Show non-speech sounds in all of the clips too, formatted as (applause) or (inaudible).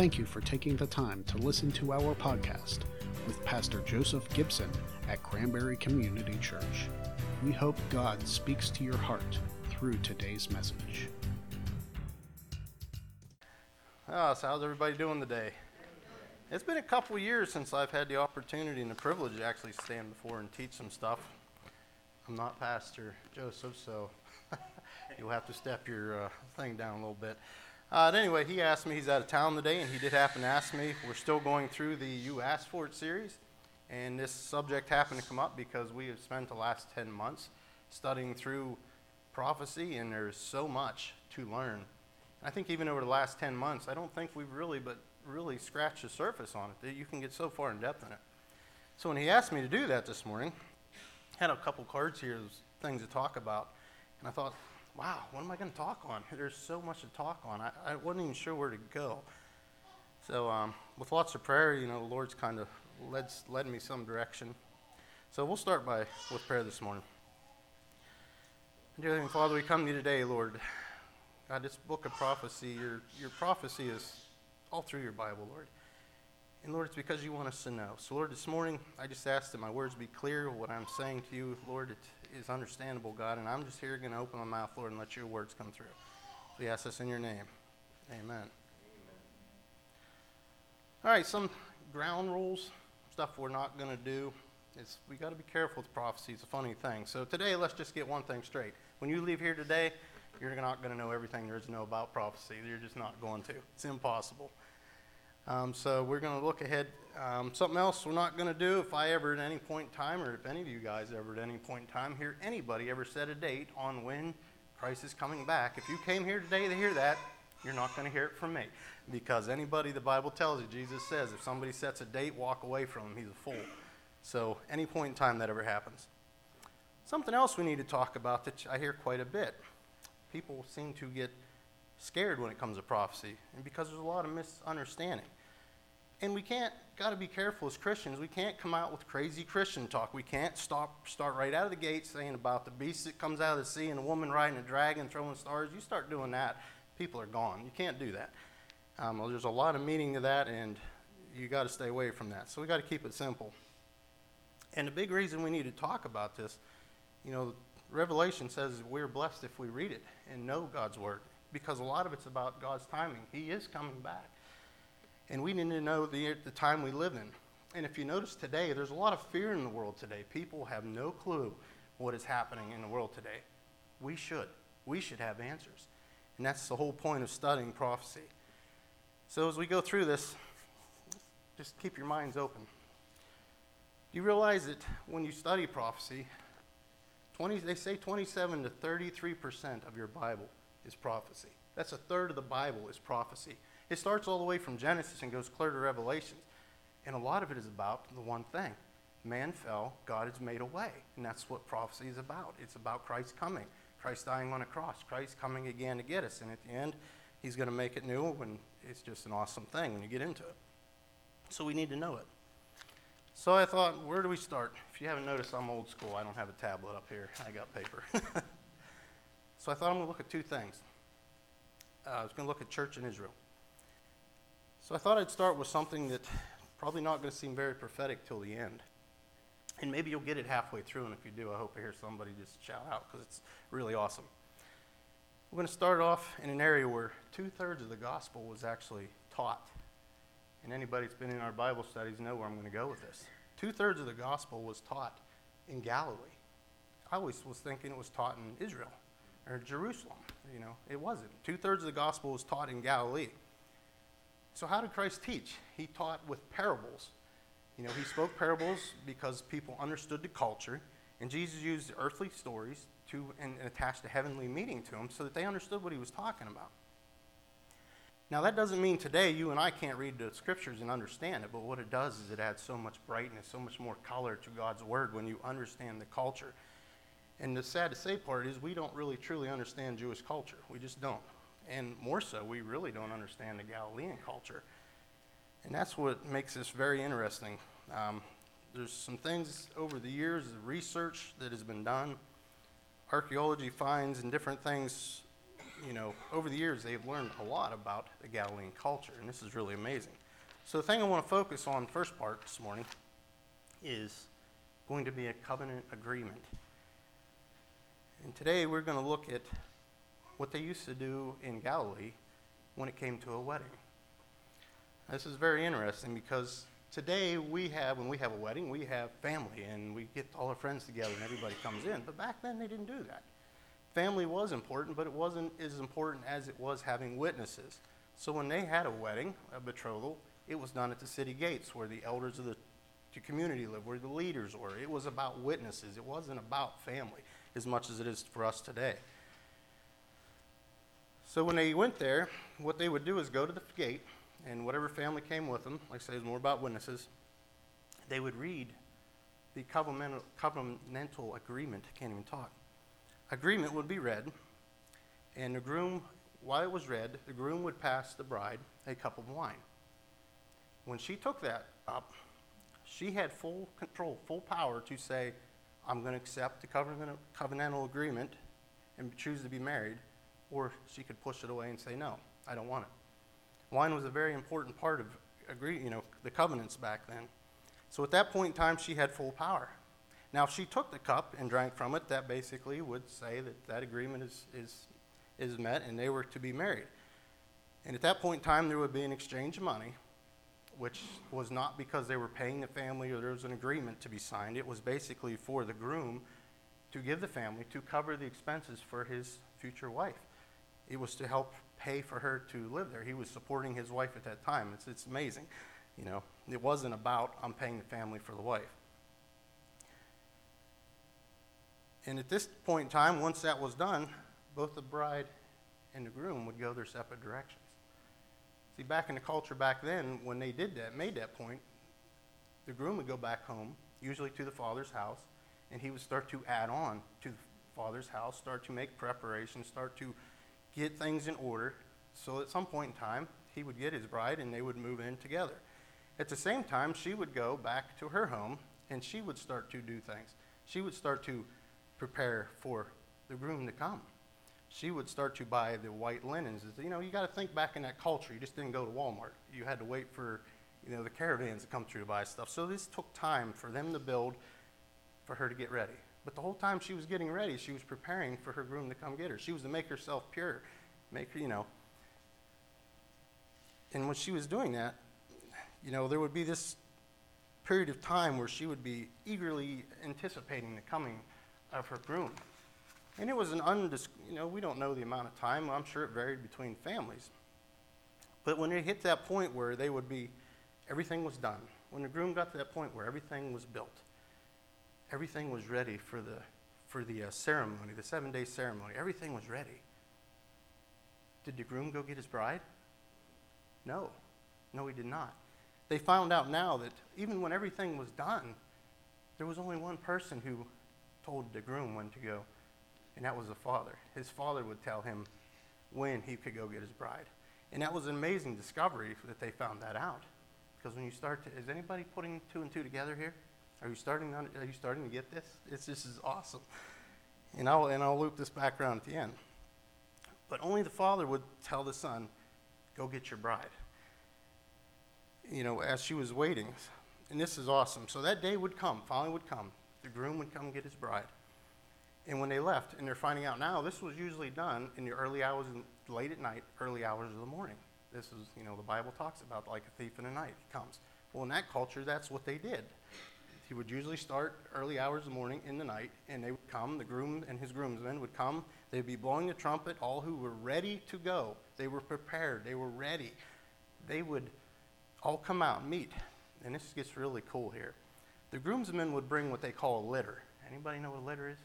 Thank you for taking the time to listen to our podcast with Pastor Joseph Gibson at Cranberry Community Church. We hope God speaks to your heart through today's message. Oh, so how's everybody doing today? It's been a couple years since I've had the opportunity and the privilege to actually stand before and teach some stuff. I'm not Pastor Joseph, so (laughs) you'll have to step your uh, thing down a little bit. Uh, anyway, he asked me, he's out of town today, and he did happen to ask me. We're still going through the You Asked For It series, and this subject happened to come up because we have spent the last 10 months studying through prophecy, and there's so much to learn. I think even over the last 10 months, I don't think we've really but really scratched the surface on it. You can get so far in depth in it. So when he asked me to do that this morning, I had a couple cards here, things to talk about, and I thought, wow, what am I going to talk on? There's so much to talk on. I, I wasn't even sure where to go. So um, with lots of prayer, you know, the Lord's kind of led, led me some direction. So we'll start by with prayer this morning. Dear Heavenly Father, we come to you today, Lord. God, this book of prophecy, your, your prophecy is all through your Bible, Lord. And Lord, it's because you want us to know. So, Lord, this morning, I just ask that my words be clear. What I'm saying to you, Lord, it is understandable, God. And I'm just here going to open my mouth, Lord, and let your words come through. We ask this in your name. Amen. Amen. All right, some ground rules, stuff we're not going to do. Is we got to be careful with prophecy. It's a funny thing. So today, let's just get one thing straight. When you leave here today, you're not going to know everything there is to know about prophecy. You're just not going to. It's impossible. Um, so we're going to look ahead. Um, something else we're not going to do, if I ever at any point in time, or if any of you guys ever at any point in time hear anybody ever set a date on when Christ is coming back, if you came here today to hear that, you're not going to hear it from me. Because anybody the Bible tells you, Jesus says, if somebody sets a date, walk away from him. He's a fool. So any point in time that ever happens. Something else we need to talk about that I hear quite a bit people seem to get scared when it comes to prophecy, and because there's a lot of misunderstanding. And we can't, got to be careful as Christians. We can't come out with crazy Christian talk. We can't stop, start right out of the gate saying about the beast that comes out of the sea and a woman riding a dragon throwing stars. You start doing that, people are gone. You can't do that. Um, well, there's a lot of meaning to that, and you got to stay away from that. So we got to keep it simple. And the big reason we need to talk about this, you know, Revelation says we're blessed if we read it and know God's word because a lot of it's about God's timing. He is coming back. And we need to know the, the time we live in. And if you notice today, there's a lot of fear in the world today. People have no clue what is happening in the world today. We should. We should have answers. And that's the whole point of studying prophecy. So as we go through this, just keep your minds open. You realize that when you study prophecy, 20, they say 27 to 33 percent of your Bible is prophecy. That's a third of the Bible is prophecy. It starts all the way from Genesis and goes clear to Revelation. And a lot of it is about the one thing man fell, God has made a way. And that's what prophecy is about. It's about Christ coming, Christ dying on a cross, Christ coming again to get us. And at the end, he's going to make it new, and it's just an awesome thing when you get into it. So we need to know it. So I thought, where do we start? If you haven't noticed, I'm old school. I don't have a tablet up here. I got paper. (laughs) so I thought I'm going to look at two things. Uh, I was going to look at church in Israel. So I thought I'd start with something that probably not going to seem very prophetic till the end. And maybe you'll get it halfway through, and if you do, I hope I hear somebody just shout out because it's really awesome. We're going to start off in an area where two thirds of the gospel was actually taught and anybody that's been in our Bible studies know where I'm going to go with this. Two thirds of the gospel was taught in Galilee. I always was thinking it was taught in Israel or Jerusalem. You know, it wasn't. Two thirds of the gospel was taught in Galilee. So, how did Christ teach? He taught with parables. You know, he spoke parables because people understood the culture, and Jesus used earthly stories to and, and attached a heavenly meaning to them so that they understood what he was talking about. Now, that doesn't mean today you and I can't read the scriptures and understand it, but what it does is it adds so much brightness, so much more color to God's word when you understand the culture. And the sad to say part is we don't really truly understand Jewish culture. We just don't. And more so, we really don't understand the Galilean culture. And that's what makes this very interesting. Um, there's some things over the years, the research that has been done, archaeology finds, and different things you know, over the years, they've learned a lot about the Galilean culture, and this is really amazing. So the thing I want to focus on first part this morning is going to be a covenant agreement. And today we're going to look at what they used to do in Galilee when it came to a wedding. This is very interesting because today we have, when we have a wedding, we have family and we get all our friends together and everybody comes in. But back then they didn't do that. Family was important, but it wasn't as important as it was having witnesses. So when they had a wedding, a betrothal, it was done at the city gates where the elders of the community lived, where the leaders were. It was about witnesses. It wasn't about family as much as it is for us today. So when they went there, what they would do is go to the gate, and whatever family came with them, like I say, it was more about witnesses, they would read the covenantal, covenantal agreement. I can't even talk. Agreement would be read, and the groom, while it was read, the groom would pass the bride a cup of wine. When she took that up, she had full control, full power to say, I'm going to accept the covenantal agreement and choose to be married, or she could push it away and say, No, I don't want it. Wine was a very important part of agree, you know, the covenants back then. So at that point in time, she had full power. Now, if she took the cup and drank from it, that basically would say that that agreement is, is, is met and they were to be married. And at that point in time, there would be an exchange of money, which was not because they were paying the family or there was an agreement to be signed. It was basically for the groom to give the family to cover the expenses for his future wife. It was to help pay for her to live there. He was supporting his wife at that time. It's, it's amazing. You know, it wasn't about I'm paying the family for the wife. And at this point in time, once that was done, both the bride and the groom would go their separate directions. See, back in the culture back then, when they did that, made that point, the groom would go back home, usually to the father's house, and he would start to add on to the father's house, start to make preparations, start to get things in order. So at some point in time, he would get his bride and they would move in together. At the same time, she would go back to her home and she would start to do things. She would start to prepare for the groom to come. She would start to buy the white linens. You know, you got to think back in that culture. You just didn't go to Walmart. You had to wait for, you know, the caravans to come through to buy stuff. So this took time for them to build, for her to get ready. But the whole time she was getting ready, she was preparing for her groom to come get her. She was to make herself pure, make her, you know. And when she was doing that, you know, there would be this period of time where she would be eagerly anticipating the coming of her groom. And it was an undis, you know, we don't know the amount of time. I'm sure it varied between families. But when it hit that point where they would be, everything was done. When the groom got to that point where everything was built, everything was ready for the, for the uh, ceremony, the seven day ceremony, everything was ready. Did the groom go get his bride? No. No, he did not. They found out now that even when everything was done, there was only one person who told the groom when to go, and that was the father. His father would tell him when he could go get his bride. And that was an amazing discovery that they found that out. Because when you start to, is anybody putting two and two together here? Are you starting, on, are you starting to get this? It's, this is awesome. And I'll, and I'll loop this back around at the end. But only the father would tell the son, go get your bride. You know, as she was waiting. And this is awesome. So that day would come, finally would come. The groom would come get his bride. And when they left, and they're finding out now, this was usually done in the early hours, late at night, early hours of the morning. This is, you know, the Bible talks about like a thief in the night. Comes. Well, in that culture, that's what they did. He would usually start early hours of the morning in the night, and they would come, the groom and his groomsmen would come. They'd be blowing the trumpet, all who were ready to go. They were prepared, they were ready. They would all come out and meet. And this gets really cool here. The groomsmen would bring what they call a litter. Anybody know what a litter is?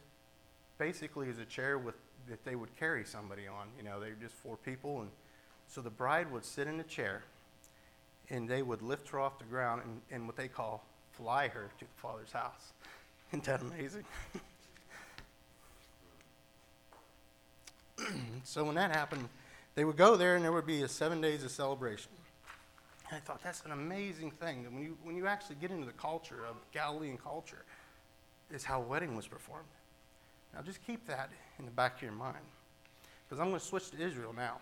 Basically, is a chair with that they would carry somebody on. You know, they're just four people, and so the bride would sit in a chair, and they would lift her off the ground in, and what they call fly her to the father's house. (laughs) Isn't that amazing? (clears throat) so when that happened, they would go there, and there would be a seven days of celebration. And I thought that's an amazing thing that when you, when you actually get into the culture of Galilean culture, is how wedding was performed. Now just keep that in the back of your mind. Because I'm going to switch to Israel now.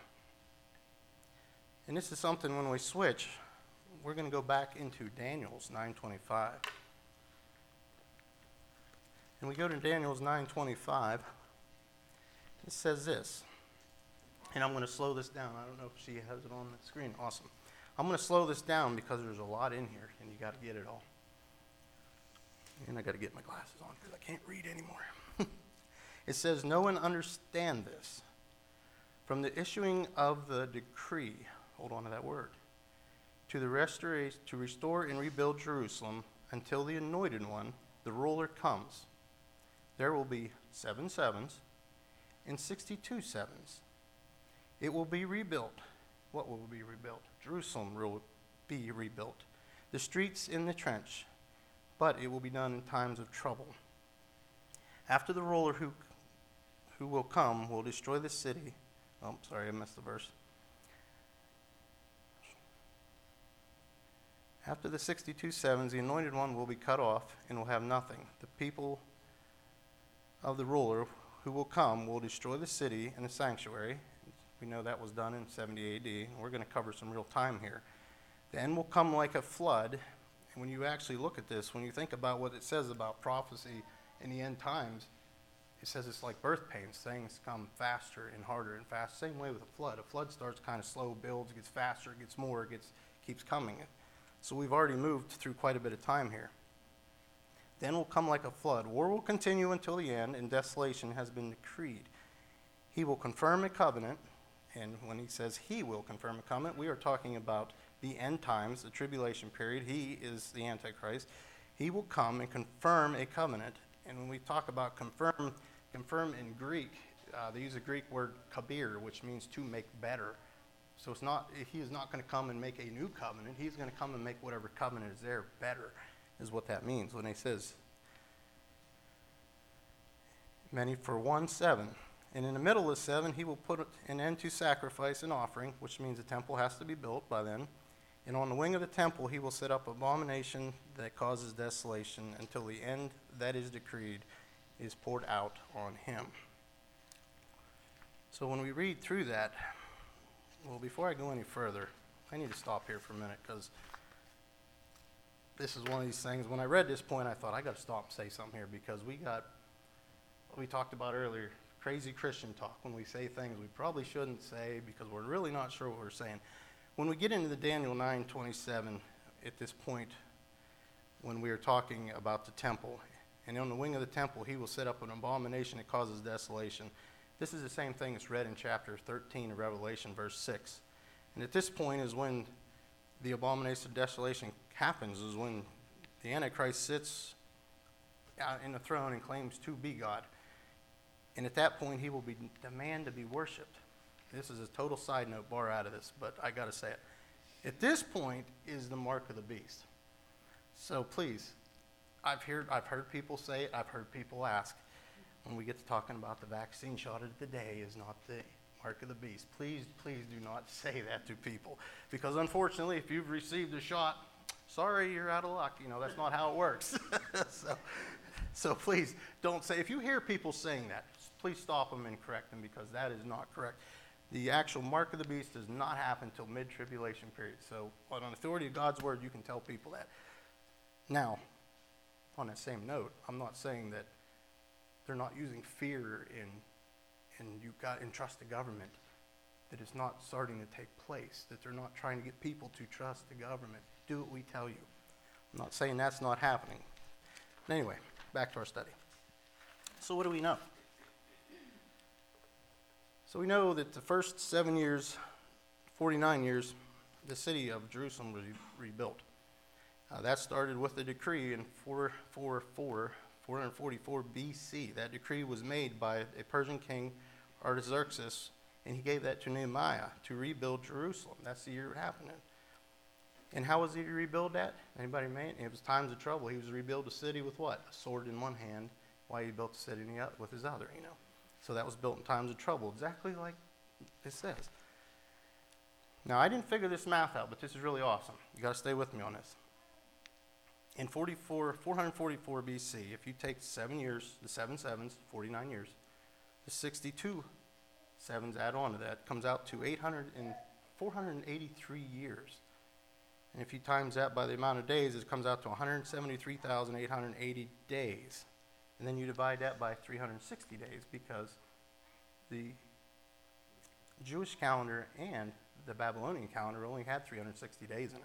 And this is something when we switch, we're going to go back into Daniel's 925. And we go to Daniel's 925. It says this. And I'm going to slow this down. I don't know if she has it on the screen. Awesome. I'm going to slow this down because there's a lot in here and you got to get it all. And I got to get my glasses on because I can't read anymore. (laughs) it says, No one understand this. From the issuing of the decree, hold on to that word, to the restoration, to restore and rebuild Jerusalem until the anointed one, the ruler, comes. There will be seven sevens and 62 sevens. It will be rebuilt. What will be rebuilt? Jerusalem will be rebuilt. The streets in the trench, but it will be done in times of trouble. After the ruler who, who will come will destroy the city. Oh, sorry, I missed the verse. After the 62 sevens, the anointed one will be cut off and will have nothing. The people of the ruler who will come will destroy the city and the sanctuary. We know that was done in 70 AD. We're going to cover some real time here. The end will come like a flood. And when you actually look at this, when you think about what it says about prophecy in the end times, it says it's like birth pains. Things come faster and harder and fast. Same way with a flood. A flood starts kind of slow, builds, gets faster, gets more, gets keeps coming. So we've already moved through quite a bit of time here. Then will come like a flood. War will continue until the end, and desolation has been decreed. He will confirm a covenant, and when he says he will confirm a covenant, we are talking about the end times, the tribulation period. He is the Antichrist. He will come and confirm a covenant. And when we talk about confirm, confirm in Greek, uh, they use a Greek word kabir, which means to make better. So it's not, he is not going to come and make a new covenant. He's going to come and make whatever covenant is there better, is what that means when he says, many for one seven. And in the middle of seven, he will put an end to sacrifice and offering, which means the temple has to be built by then. And on the wing of the temple, he will set up abomination that causes desolation until the end that is decreed is poured out on him. So when we read through that, well, before I go any further, I need to stop here for a minute because this is one of these things. When I read this point, I thought I got to stop and say something here because we got what we talked about earlier crazy Christian talk when we say things we probably shouldn't say because we're really not sure what we're saying. When we get into the Daniel 9:27 at this point when we are talking about the temple, and on the wing of the temple he will set up an abomination that causes desolation. This is the same thing that's read in chapter 13 of Revelation, verse 6. And at this point is when the abomination of desolation happens, is when the Antichrist sits uh, in the throne and claims to be God. And at that point, he will be demand to be worshipped. This is a total side note bar out of this, but I got to say it. At this point is the mark of the beast. So please, I've heard, I've heard people say it, I've heard people ask, when we get to talking about the vaccine shot of the day is not the mark of the beast. Please, please do not (laughs) say that to people. Because unfortunately, if you've received a shot, sorry, you're out of luck. You know, that's not how it works. (laughs) so, so please don't say, if you hear people saying that, please stop them and correct them because that is not correct. The actual mark of the beast does not happen until mid tribulation period. So, on authority of God's word, you can tell people that. Now, on that same note, I'm not saying that they're not using fear in, and you've got entrust the government, that is not starting to take place, that they're not trying to get people to trust the government. Do what we tell you. I'm not saying that's not happening. Anyway, back to our study. So, what do we know? So, we know that the first seven years, 49 years, the city of Jerusalem was rebuilt. Uh, that started with a decree in 444, 444 BC. That decree was made by a Persian king, Artaxerxes, and he gave that to Nehemiah to rebuild Jerusalem. That's the year it happened. And how was he to rebuild that? Anybody made it? was times of trouble. He was to rebuild a city with what? A sword in one hand, while he built the city with his other, you know. So that was built in times of trouble, exactly like it says. Now, I didn't figure this math out, but this is really awesome. You got to stay with me on this. In 44, 444 BC, if you take seven years, the seven sevens, 49 years, the 62 sevens add on to that, comes out to 800 and 483 years. And if you times that by the amount of days, it comes out to 173,880 days. And then you divide that by 360 days because the Jewish calendar and the Babylonian calendar only had 360 days in it.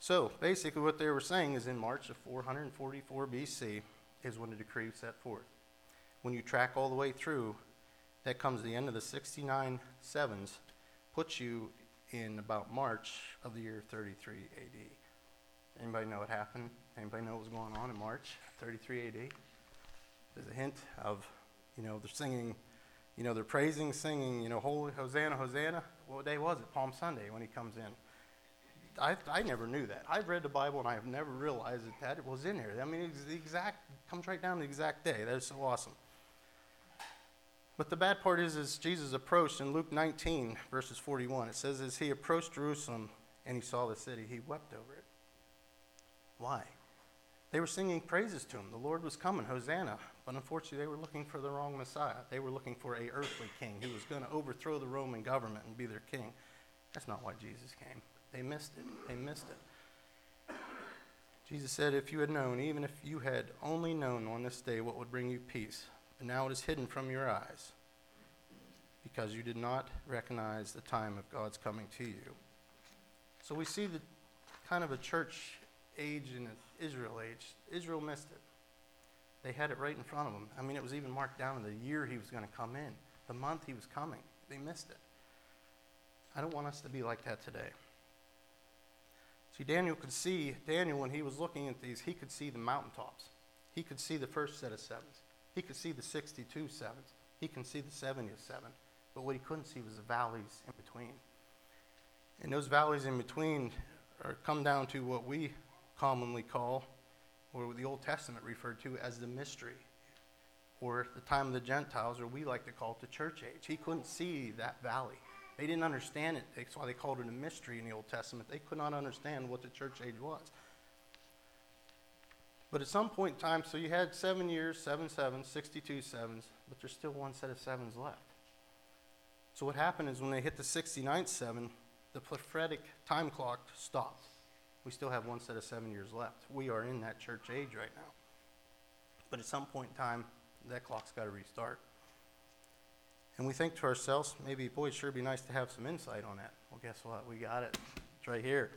So basically, what they were saying is in March of 444 BC is when the decree set forth. When you track all the way through, that comes the end of the 69 sevens, puts you in about March of the year 33 AD. Anybody know what happened? Anybody know what was going on in March 33 AD? There's a hint of, you know, they're singing, you know, they're praising, singing, you know, Holy Hosanna, Hosanna. What day was it? Palm Sunday when he comes in. I, I never knew that. I've read the Bible and I have never realized that that was in there. I mean, it's the exact, comes right down to the exact day. That is so awesome. But the bad part is, is Jesus approached in Luke 19, verses 41. It says, as he approached Jerusalem and he saw the city, he wept over it. Why? They were singing praises to him. The Lord was coming, Hosanna. But unfortunately, they were looking for the wrong Messiah. They were looking for a earthly king who was going to overthrow the Roman government and be their king. That's not why Jesus came. They missed it. They missed it. Jesus said, If you had known, even if you had only known on this day what would bring you peace, but now it is hidden from your eyes because you did not recognize the time of God's coming to you. So we see the kind of a church age and an Israel age. Israel missed it. They had it right in front of them. I mean, it was even marked down in the year he was going to come in, the month he was coming. They missed it. I don't want us to be like that today. See, Daniel could see, Daniel, when he was looking at these, he could see the mountaintops. He could see the first set of sevens. He could see the 62 sevens. He can see the 70th seven. But what he couldn't see was the valleys in between. And those valleys in between are come down to what we commonly call, or the Old Testament referred to as the mystery, or the time of the Gentiles, or we like to call it the church age. He couldn't see that valley. They didn't understand it. That's why they called it a mystery in the Old Testament. They could not understand what the church age was. But at some point in time, so you had seven years, seven sevens, 62 sevens, but there's still one set of sevens left. So what happened is when they hit the 69th seven, the prophetic time clock stopped. We still have one set of seven years left. We are in that church age right now. But at some point in time, that clock's got to restart. And we think to ourselves, maybe, boy, it sure be nice to have some insight on that. Well, guess what? We got it. It's right here.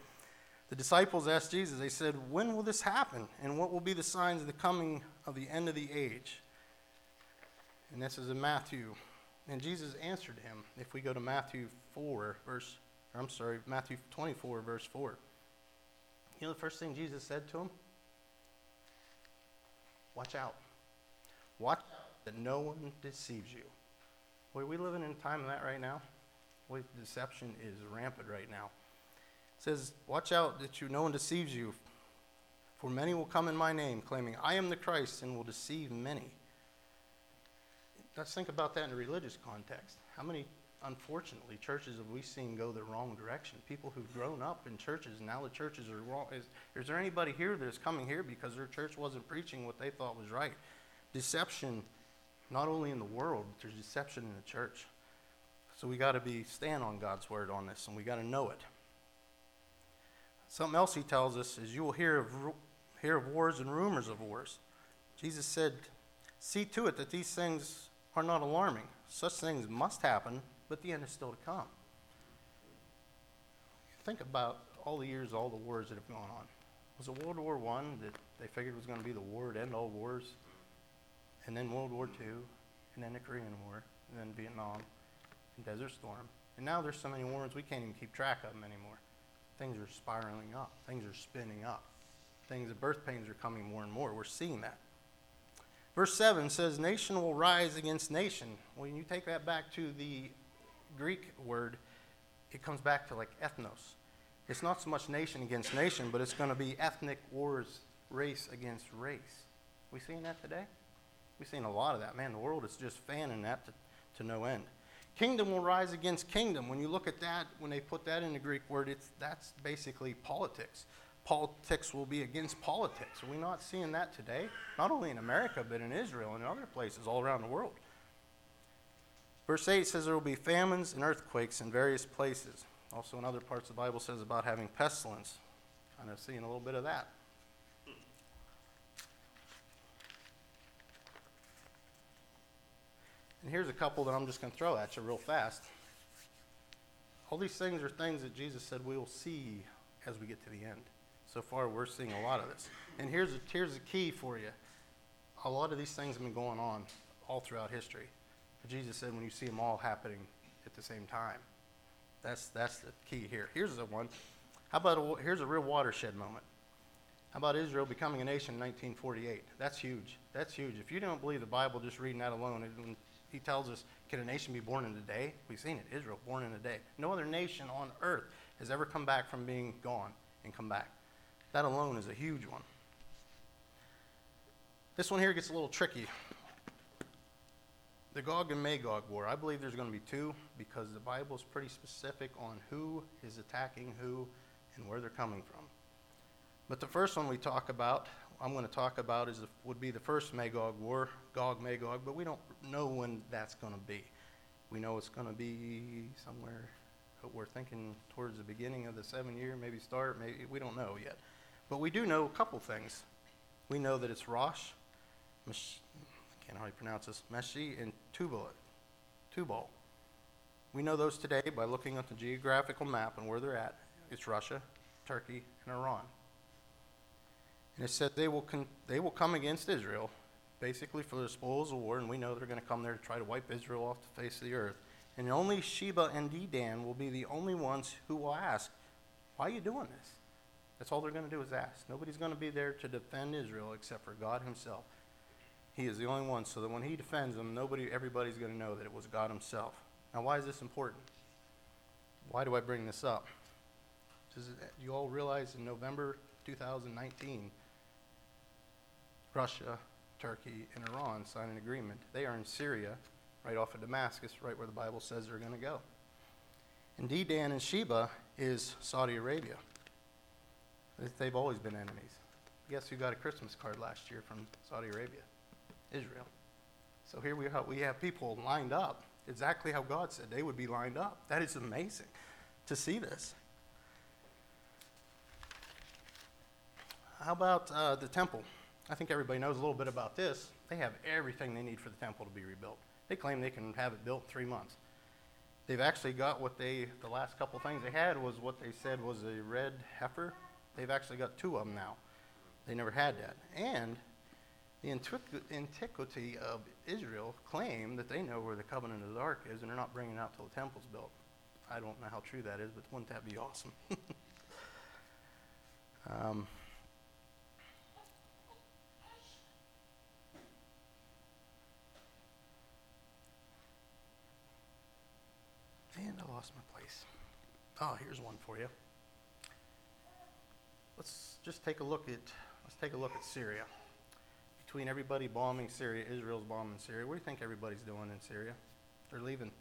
The disciples asked Jesus, they said, When will this happen? And what will be the signs of the coming of the end of the age? And this is in Matthew. And Jesus answered him. If we go to Matthew 4, verse, I'm sorry, Matthew 24, verse 4. You know the first thing Jesus said to him? Watch out. Watch out that no one deceives you. Boy, we living in a time of that right now. Boy, deception is rampant right now It says, Watch out that you no one deceives you, for many will come in my name, claiming, I am the Christ, and will deceive many. Let's think about that in a religious context. How many, unfortunately, churches have we seen go the wrong direction? People who've grown up in churches, now the churches are wrong. Is, is there anybody here that is coming here because their church wasn't preaching what they thought was right? Deception, not only in the world, but there's deception in the church. So we got to be stand on God's word on this, and we got to know it. Something else he tells us is you will hear of, hear of wars and rumors of wars. Jesus said, See to it that these things are not alarming. Such things must happen, but the end is still to come. Think about all the years, all the wars that have gone on. Was it World War I that they figured was going to be the war to end all wars? And then World War II, and then the Korean War, and then Vietnam, and Desert Storm. And now there's so many wars we can't even keep track of them anymore things are spiraling up, things are spinning up, things, the birth pains are coming more and more. We're seeing that. Verse 7 says, Nation will rise against nation. When you take that back to the Greek word, it comes back to like ethnos. It's not so much nation against nation, but it's going to be ethnic wars, race against race. We seeing that today? We've seen a lot of that. Man, the world is just fanning that to, to no end. Kingdom will rise against kingdom. When you look at that, when they put that in the Greek word, it's, that's basically politics. Politics will be against politics. Are we not seeing that today? Not only in America, but in Israel and in other places all around the world. Verse 8 says there will be famines and earthquakes in various places. Also, in other parts, the Bible says about having pestilence. Kind of seeing a little bit of that. And here's a couple that I'm just going to throw at you real fast. All these things are things that Jesus said we will see as we get to the end. So far, we're seeing a lot of this. And here's a, here's the key for you. A lot of these things have been going on all throughout history. But Jesus said when you see them all happening at the same time. That's, that's the key here. Here's the one. How about a, here's a real watershed moment. How about Israel becoming a nation in 1948? That's huge. That's huge. If you don't believe the Bible, just reading that alone, it, he tells us, can a nation be born in a day? We've seen it. Israel, born in a day. No other nation on earth has ever come back from being gone and come back. That alone is a huge one. This one here gets a little tricky. The Gog and Magog war. I believe there's going to be two because the Bible is pretty specific on who is attacking who and where they're coming from. But the first one we talk about, I'm going to talk about, is the, would be the first Magog war, Gog Magog, but we don't know when that's going to be. We know it's going to be somewhere. We're thinking towards the beginning of the seven year, maybe start. Maybe we don't know yet, but we do know a couple things. We know that it's Rosh, Mesh, I can't hardly pronounce this, Meshi and Tubal. Tubal. We know those today by looking at the geographical map and where they're at. It's Russia, Turkey, and Iran. And it said they will, con- they will come against Israel, basically for the spoils of war, and we know they're going to come there to try to wipe Israel off the face of the earth. And only Sheba and Dedan will be the only ones who will ask, Why are you doing this? That's all they're going to do is ask. Nobody's going to be there to defend Israel except for God Himself. He is the only one, so that when He defends them, nobody, everybody's going to know that it was God Himself. Now, why is this important? Why do I bring this up? Does you all realize in November 2019, Russia, Turkey, and Iran sign an agreement. They are in Syria, right off of Damascus, right where the Bible says they're going to go. And Dedan and Sheba is Saudi Arabia. They've always been enemies. Guess who got a Christmas card last year from Saudi Arabia? Israel. So here we have, we have people lined up exactly how God said they would be lined up. That is amazing to see this. How about uh, the temple? I think everybody knows a little bit about this. They have everything they need for the temple to be rebuilt. They claim they can have it built in three months. They've actually got what they, the last couple things they had was what they said was a red heifer. They've actually got two of them now. They never had that. And the antiquity of Israel claim that they know where the covenant of the ark is, and they're not bringing it out till the temple's built. I don't know how true that is, but wouldn't that be awesome? (laughs) um, And I lost my place. Oh, here's one for you. Let's just take a look at let's take a look at Syria. Between everybody bombing Syria, Israel's bombing Syria. What do you think everybody's doing in Syria? They're leaving.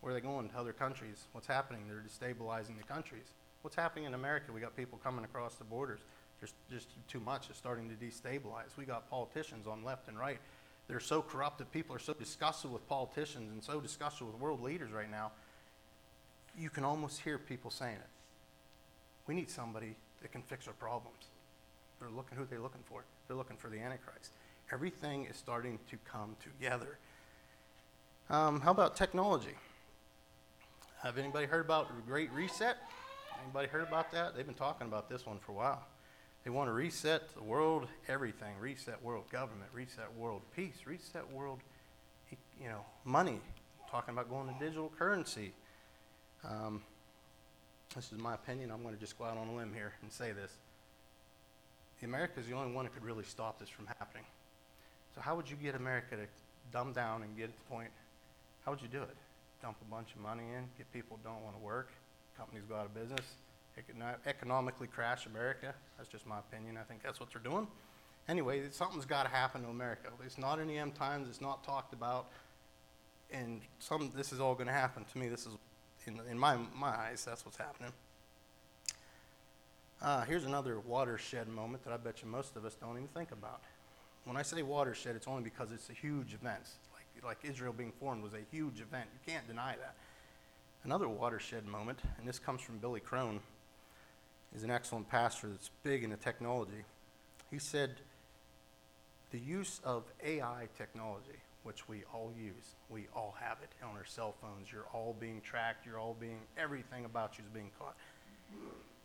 Where are they going? To other countries. What's happening? They're destabilizing the countries. What's happening in America? We got people coming across the borders. There's just too much is starting to destabilize. We got politicians on left and right. They're so corrupted. People are so disgusted with politicians and so disgusted with world leaders right now you can almost hear people saying it. We need somebody that can fix our problems. They're looking who they're looking for. They're looking for the Antichrist. Everything is starting to come together. Um, how about technology? Have anybody heard about Great Reset? Anybody heard about that? They've been talking about this one for a while. They want to reset the world, everything. Reset world government, reset world peace, reset world, you know, money. Talking about going to digital currency. Um, this is my opinion. I'm going to just go out on a limb here and say this. America is the only one that could really stop this from happening. So, how would you get America to dumb down and get to the point? How would you do it? Dump a bunch of money in, get people don't want to work, companies go out of business, economically crash America. That's just my opinion. I think that's what they're doing. Anyway, something's got to happen to America. It's not in the end times. It's not talked about, and some. This is all going to happen to me. This is in, in my, my eyes, that's what's happening. Uh, here's another watershed moment that I bet you most of us don't even think about. When I say watershed, it's only because it's a huge event. Like like Israel being formed was a huge event. You can't deny that. Another watershed moment, and this comes from Billy Crone, is an excellent pastor that's big into technology. He said, the use of AI technology, which we all use, we all have it on our cell phones. You're all being tracked. You're all being, everything about you is being caught.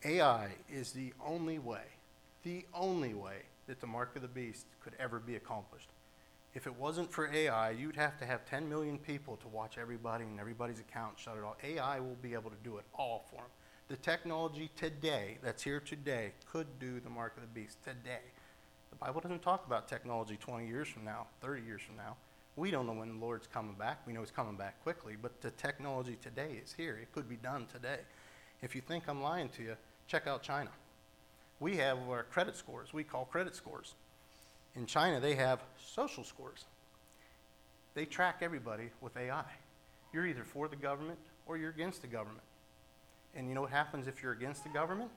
AI is the only way, the only way that the mark of the beast could ever be accomplished. If it wasn't for AI, you'd have to have 10 million people to watch everybody and everybody's account shut it off. AI will be able to do it all for them. The technology today, that's here today, could do the mark of the beast today. The Bible doesn't talk about technology 20 years from now, 30 years from now. We don't know when the Lord's coming back. We know He's coming back quickly, but the technology today is here. It could be done today. If you think I'm lying to you, check out China. We have our credit scores, we call credit scores. In China, they have social scores. They track everybody with AI. You're either for the government or you're against the government. And you know what happens if you're against the government?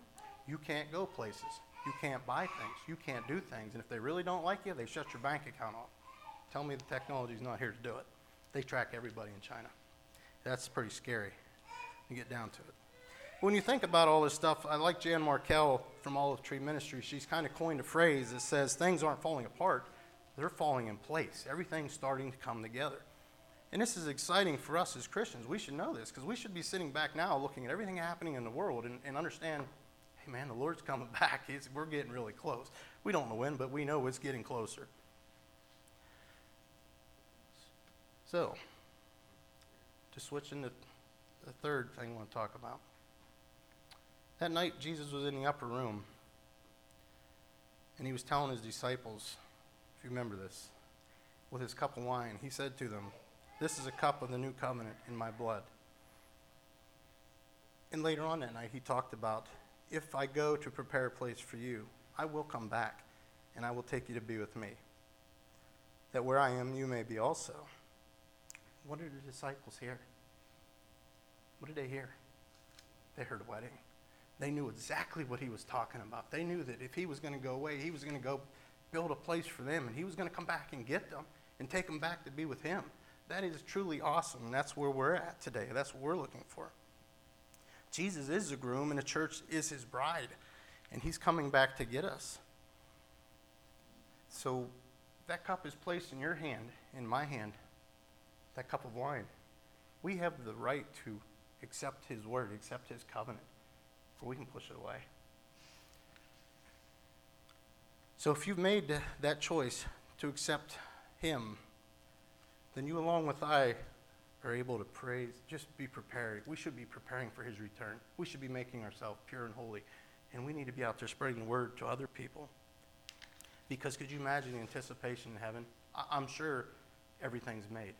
You can't go places. You can't buy things. You can't do things. And if they really don't like you, they shut your bank account off. Tell me the technology's not here to do it. They track everybody in China. That's pretty scary to get down to it. When you think about all this stuff, I like Jan Markell from Olive Tree Ministry. She's kind of coined a phrase that says things aren't falling apart, they're falling in place. Everything's starting to come together. And this is exciting for us as Christians. We should know this because we should be sitting back now looking at everything happening in the world and, and understand hey, man, the Lord's coming (laughs) back. We're getting really close. We don't know when, but we know it's getting closer. So, to switch into the third thing I want to talk about. That night, Jesus was in the upper room, and he was telling his disciples, if you remember this, with his cup of wine, he said to them, This is a cup of the new covenant in my blood. And later on that night, he talked about, If I go to prepare a place for you, I will come back, and I will take you to be with me, that where I am, you may be also. What did the disciples hear? What did they hear? They heard a wedding. They knew exactly what he was talking about. They knew that if he was going to go away, he was going to go build a place for them, and he was going to come back and get them and take them back to be with him. That is truly awesome, that's where we're at today. That's what we're looking for. Jesus is the groom, and the church is his bride, and he's coming back to get us. So that cup is placed in your hand, in my hand, that cup of wine. We have the right to accept his word, accept his covenant or we can push it away. So if you've made that choice to accept Him, then you, along with I, are able to praise, just be prepared. We should be preparing for His return. We should be making ourselves pure and holy. And we need to be out there spreading the word to other people. Because could you imagine the anticipation in heaven? I- am sure everything's made.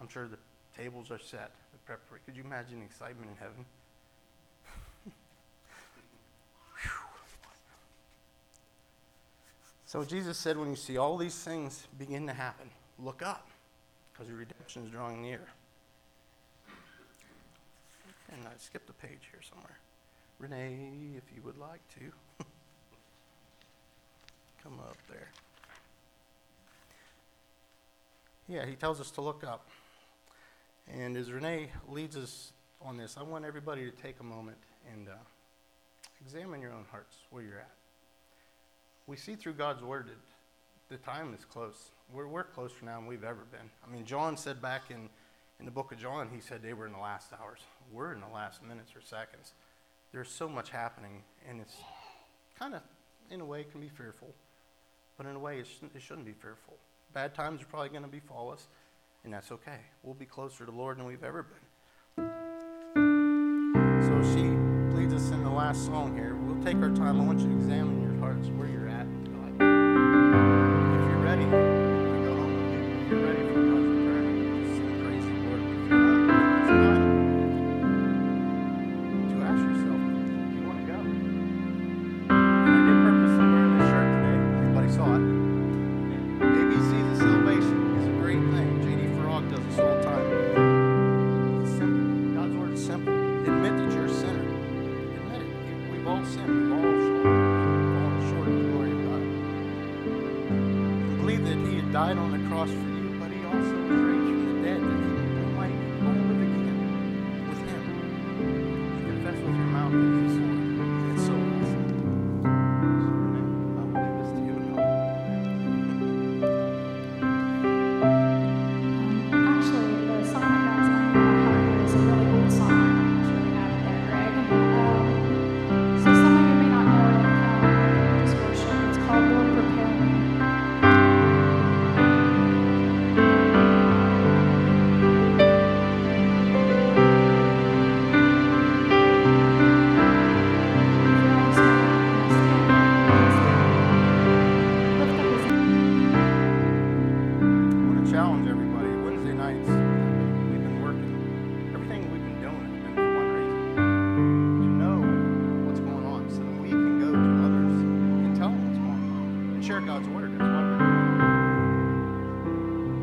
I'm sure the tables are set, the preparation. Could you imagine the excitement in heaven? (laughs) So Jesus said, when you see all these things begin to happen, look up, because your redemption is drawing near. And I skipped a page here somewhere. Renee, if you would like to, (laughs) come up there. Yeah, he tells us to look up. And as Renee leads us on this, I want everybody to take a moment and uh, examine your own hearts where you're at we see through God's word that the time is close. We're, we're closer now than we've ever been. I mean, John said back in, in the book of John, he said they were in the last hours. We're in the last minutes or seconds. There's so much happening, and it's kind of, in a way, can be fearful. But in a way, it it shouldn't be fearful. Bad times are probably going to befall us, and that's okay. We'll be closer to the Lord than we've ever been. So she leads us in the last song here. We'll take our time. I want you to examine your hearts where you're believe that he had died on the cross for you, but he also was raised from the dead that you might live again with him. You confess with your mouth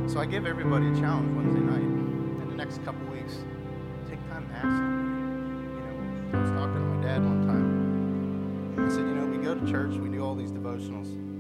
So I give everybody a challenge Wednesday night. In the next couple weeks, take time to ask somebody. You know, I was talking to my dad one time. I said, you know, we go to church, we do all these devotionals.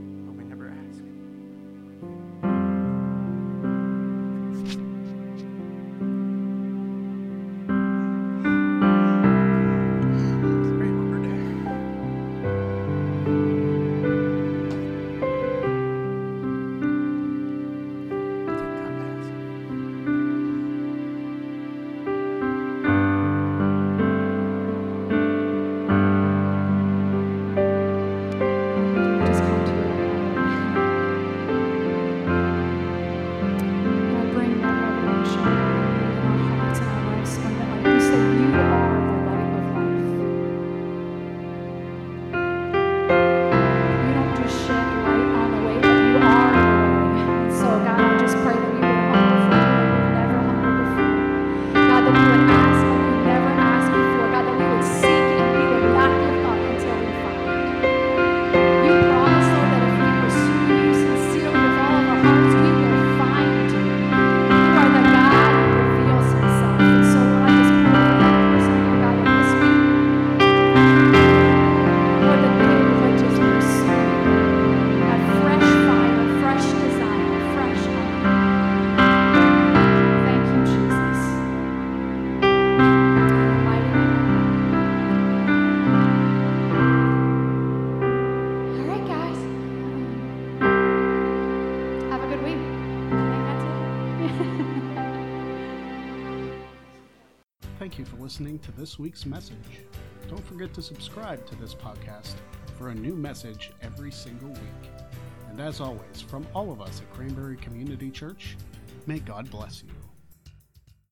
week's message. Don't forget to subscribe to this podcast for a new message every single week. And as always, from all of us at Cranberry Community Church, may God bless you.